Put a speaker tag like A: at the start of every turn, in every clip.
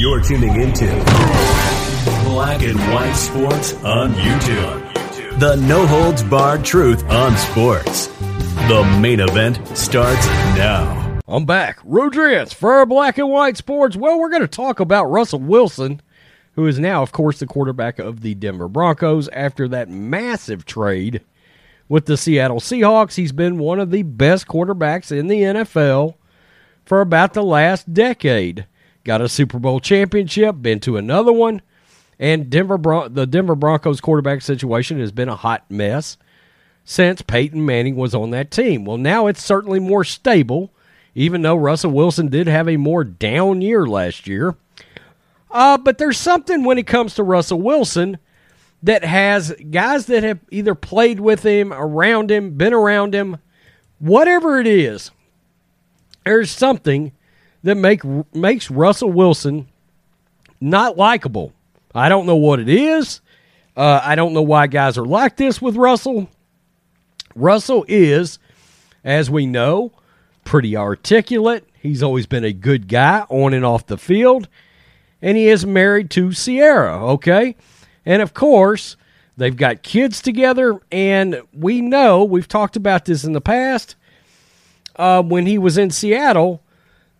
A: You're tuning into Black and White Sports on YouTube. The no holds barred truth on sports. The main event starts now.
B: I'm back. Rodriguez for Black and White Sports. Well, we're going to talk about Russell Wilson, who is now, of course, the quarterback of the Denver Broncos after that massive trade with the Seattle Seahawks. He's been one of the best quarterbacks in the NFL for about the last decade. Got a Super Bowl championship, been to another one, and Denver Bron- the Denver Broncos quarterback situation has been a hot mess since Peyton Manning was on that team. Well, now it's certainly more stable, even though Russell Wilson did have a more down year last year. Uh, but there's something when it comes to Russell Wilson that has guys that have either played with him, around him, been around him, whatever it is. There's something that make makes Russell Wilson not likable. I don't know what it is. Uh, I don't know why guys are like this with Russell. Russell is, as we know, pretty articulate. He's always been a good guy on and off the field. And he is married to Ciara, okay? And of course, they've got kids together. And we know, we've talked about this in the past, uh, when he was in Seattle,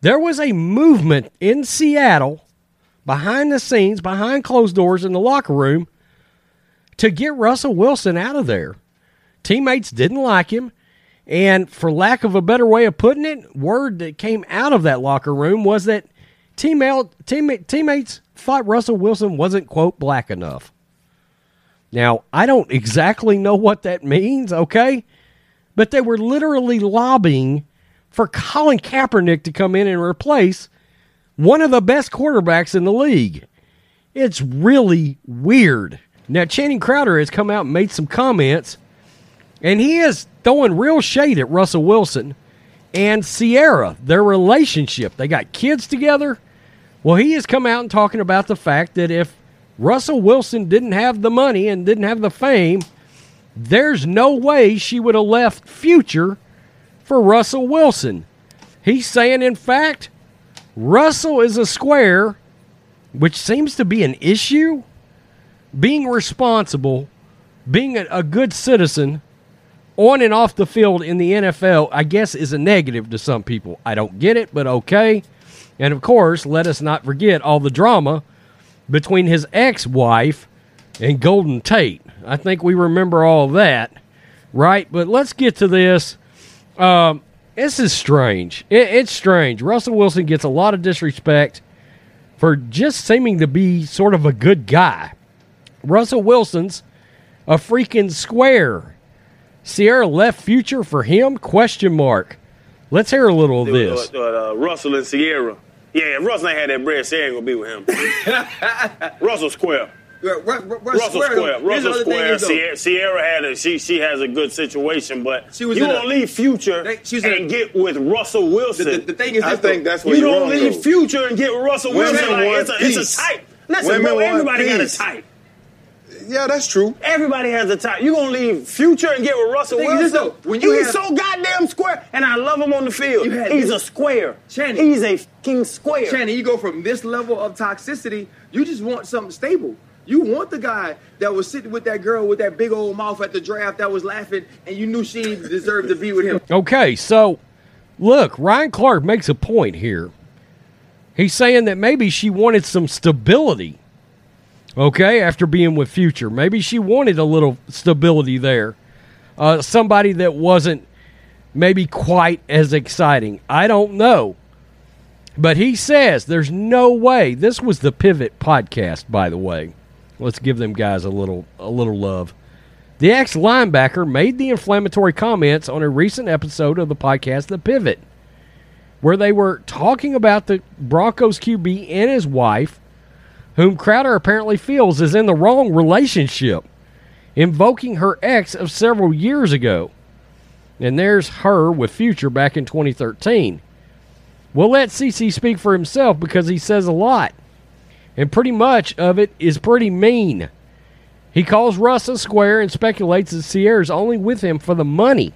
B: there was a movement in Seattle behind the scenes, behind closed doors in the locker room to get Russell Wilson out of there. Teammates didn't like him. And for lack of a better way of putting it, word that came out of that locker room was that teammate, teammate, teammates thought Russell Wilson wasn't, quote, black enough. Now, I don't exactly know what that means, okay? But they were literally lobbying for Colin Kaepernick to come in and replace one of the best quarterbacks in the league. It's really weird. Now, Channing Crowder has come out and made some comments, and he is throwing real shade at Russell Wilson and Ciara, their relationship. They got kids together. Well, he has come out and talking about the fact that if Russell Wilson didn't have the money and didn't have the fame, there's no way she would have left Future for Russell Wilson. He's saying, in fact, Russell is a square, which seems to be an issue. Being responsible, being a, a good citizen on and off the field in the NFL, I guess, is a negative to some people. I don't get it, but okay. And of course, let us not forget all the drama between his ex wife and Golden Tate. I think we remember all that, right? But let's get to this. Um, this is strange. It, it's strange. Russell Wilson gets a lot of disrespect for just seeming to be sort of a good guy. Russell Wilson's a freaking square. Ciara left future for him? Question mark. Let's hear a little of this.
C: Uh, uh, Russell and Ciara. Yeah, Russell ain't had that bread, Ciara ain't gonna be with him. Russell Square. Russell Square. Russell Square. Sierra, Ciara had a she she has a good situation, but
D: She was
C: you don't
D: a-
C: leave Future
D: They- she was
C: and
D: a-
C: get with Russell Wilson.
D: The, the, the thing is,
E: I think
D: though.
E: that's what
C: you don't
E: wrong,
C: leave
E: though.
C: Future and get with Russell
E: Women
C: Wilson. Like, it's, a, it's
E: peace.
C: a type. Listen,
E: Women
C: bro,
E: want
C: everybody got a type.
E: Yeah, that's true.
C: Everybody has a type. You gonna leave Future and get with Russell
D: The thing is
C: Wilson?
D: though, when you
C: He's
D: have-
C: so goddamn square, and I love him on the field. He's
D: this-
C: a square.
D: Channing.
C: He's a fucking square.
D: Shannon, you go from this level of toxicity, you just want something stable. You want the guy that was sitting with that girl with that big old mouth at the draft that was laughing, and you knew she deserved to be with him.
B: Okay, so look, Ryan Clark makes a point here. He's saying that maybe she wanted some stability. Okay, after being with Future, maybe she wanted a little stability there. Uh, somebody that wasn't maybe quite as exciting. I don't know. But he says there's no way. This was the Pivot podcast, by the way. Let's give them guys a little a little love. The ex linebacker made the inflammatory comments on a recent episode of the podcast The Pivot, where they were talking about the Broncos QB and his wife, whom Crowder apparently feels is in the wrong relationship, invoking her ex of several years ago. And there's her with Future back in 2013. We'll let CC speak for himself because he says a lot. And pretty much of it is pretty mean. He calls Russ a square and speculates that Ciara's only with him for the money.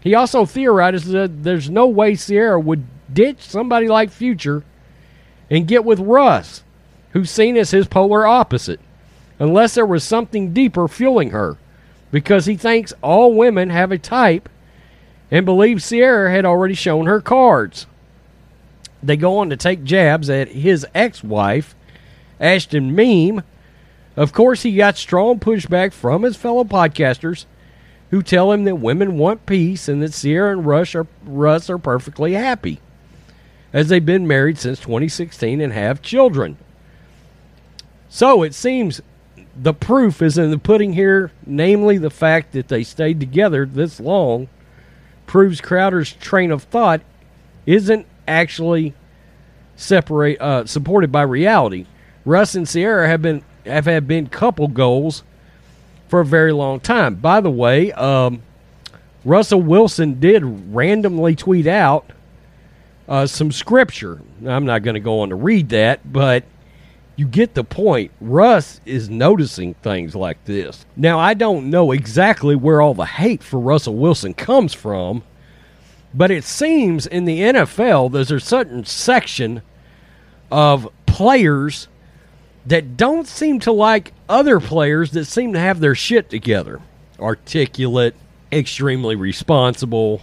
B: He also theorizes that there's no way Ciara would ditch somebody like Future and get with Russ, who's seen as his polar opposite, unless there was something deeper fueling her, because he thinks all women have a type and believes Ciara had already shown her cards. They go on to take jabs at his ex wife, Ashton Meem. Of course, he got strong pushback from his fellow podcasters who tell him that women want peace and that Ciara and Rush are, Russ are perfectly happy, as they've been married since 2016 and have children. So it seems the proof is in the pudding here, namely the fact that they stayed together this long, proves Crowder's train of thought isn't actually separate uh, supported by reality. Russ and Ciara have been have had been couple goals for a very long time. By the way, um, Russell Wilson did randomly tweet out uh, some scripture. I'm not going to go on to read that, but you get the point. Russ is noticing things like this. Now, I don't know exactly where all the hate for Russell Wilson comes from, but it seems in the NFL there's a certain section of players that don't seem to like other players that seem to have their shit together. Articulate, extremely responsible,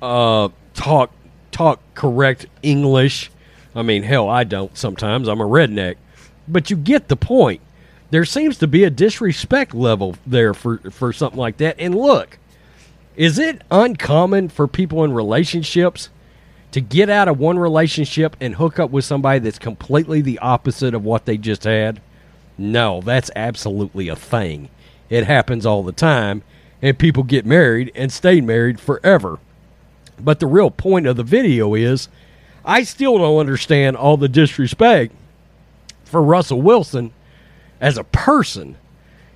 B: uh, talk talk correct English. I mean, hell, I don't sometimes. I'm a redneck. But you get the point. There seems to be a disrespect level there for, for something like that. And look, is it uncommon for people in relationships to get out of one relationship and hook up with somebody that's completely the opposite of what they just had? No, that's absolutely a thing. It happens all the time, and people get married and stay married forever. But the real point of the video is I still don't understand all the disrespect for Russell Wilson as a person.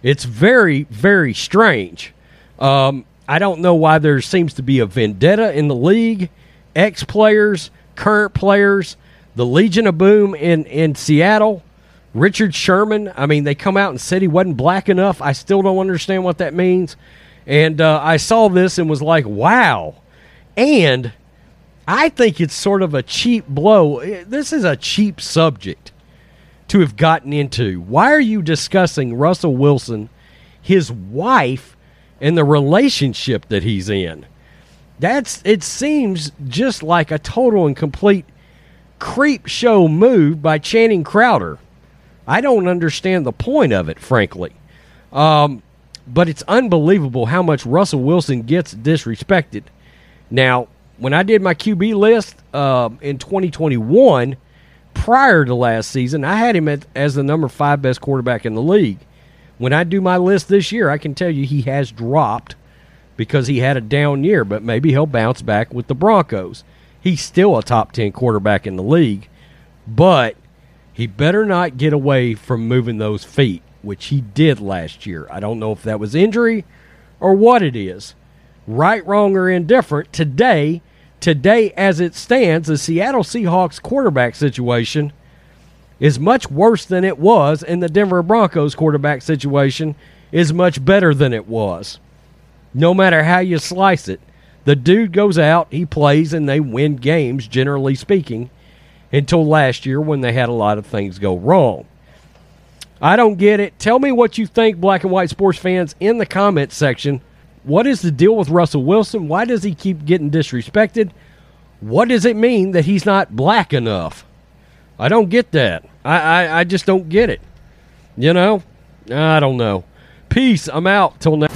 B: It's very, very strange. Um, I don't know why there seems to be a vendetta in the league ex players, current players, the Legion of Boom in, in Seattle, Richard Sherman. I mean, they come out and said he wasn't black enough. I still don't understand what that means. And uh, I saw this and was like, wow. And I think it's sort of a cheap blow. This is a cheap subject to have gotten into. Why are you discussing Russell Wilson, his wife, and the relationship that he's in? That's it seems just like a total and complete creep show move by Channing Crowder. I don't understand the point of it, frankly. Um, but it's unbelievable how much Russell Wilson gets disrespected. Now, when I did my QB list uh, in 2021, prior to last season, I had him at, as the number five best quarterback in the league. When I do my list this year, I can tell you he has dropped because he had a down year, but maybe he'll bounce back with the Broncos. He's still a top 10 quarterback in the league, but he better not get away from moving those feet, which he did last year. I don't know if that was injury or what it is. Right, wrong, or indifferent, today, today as it stands, the Seattle Seahawks quarterback situation is much worse than it was, and the Denver Broncos quarterback situation is much better than it was no matter how you slice it. The dude goes out, he plays, and they win games, generally speaking, until last year when they had a lot of things go wrong. I don't get it. Tell me what you think, black and white sports fans, in the comments section. What is the deal with Russell Wilson? Why does he keep getting disrespected? What does it mean that he's not black enough? I don't get that. I, I, I just don't get it. You know? I don't know. Peace. I'm out. Till next.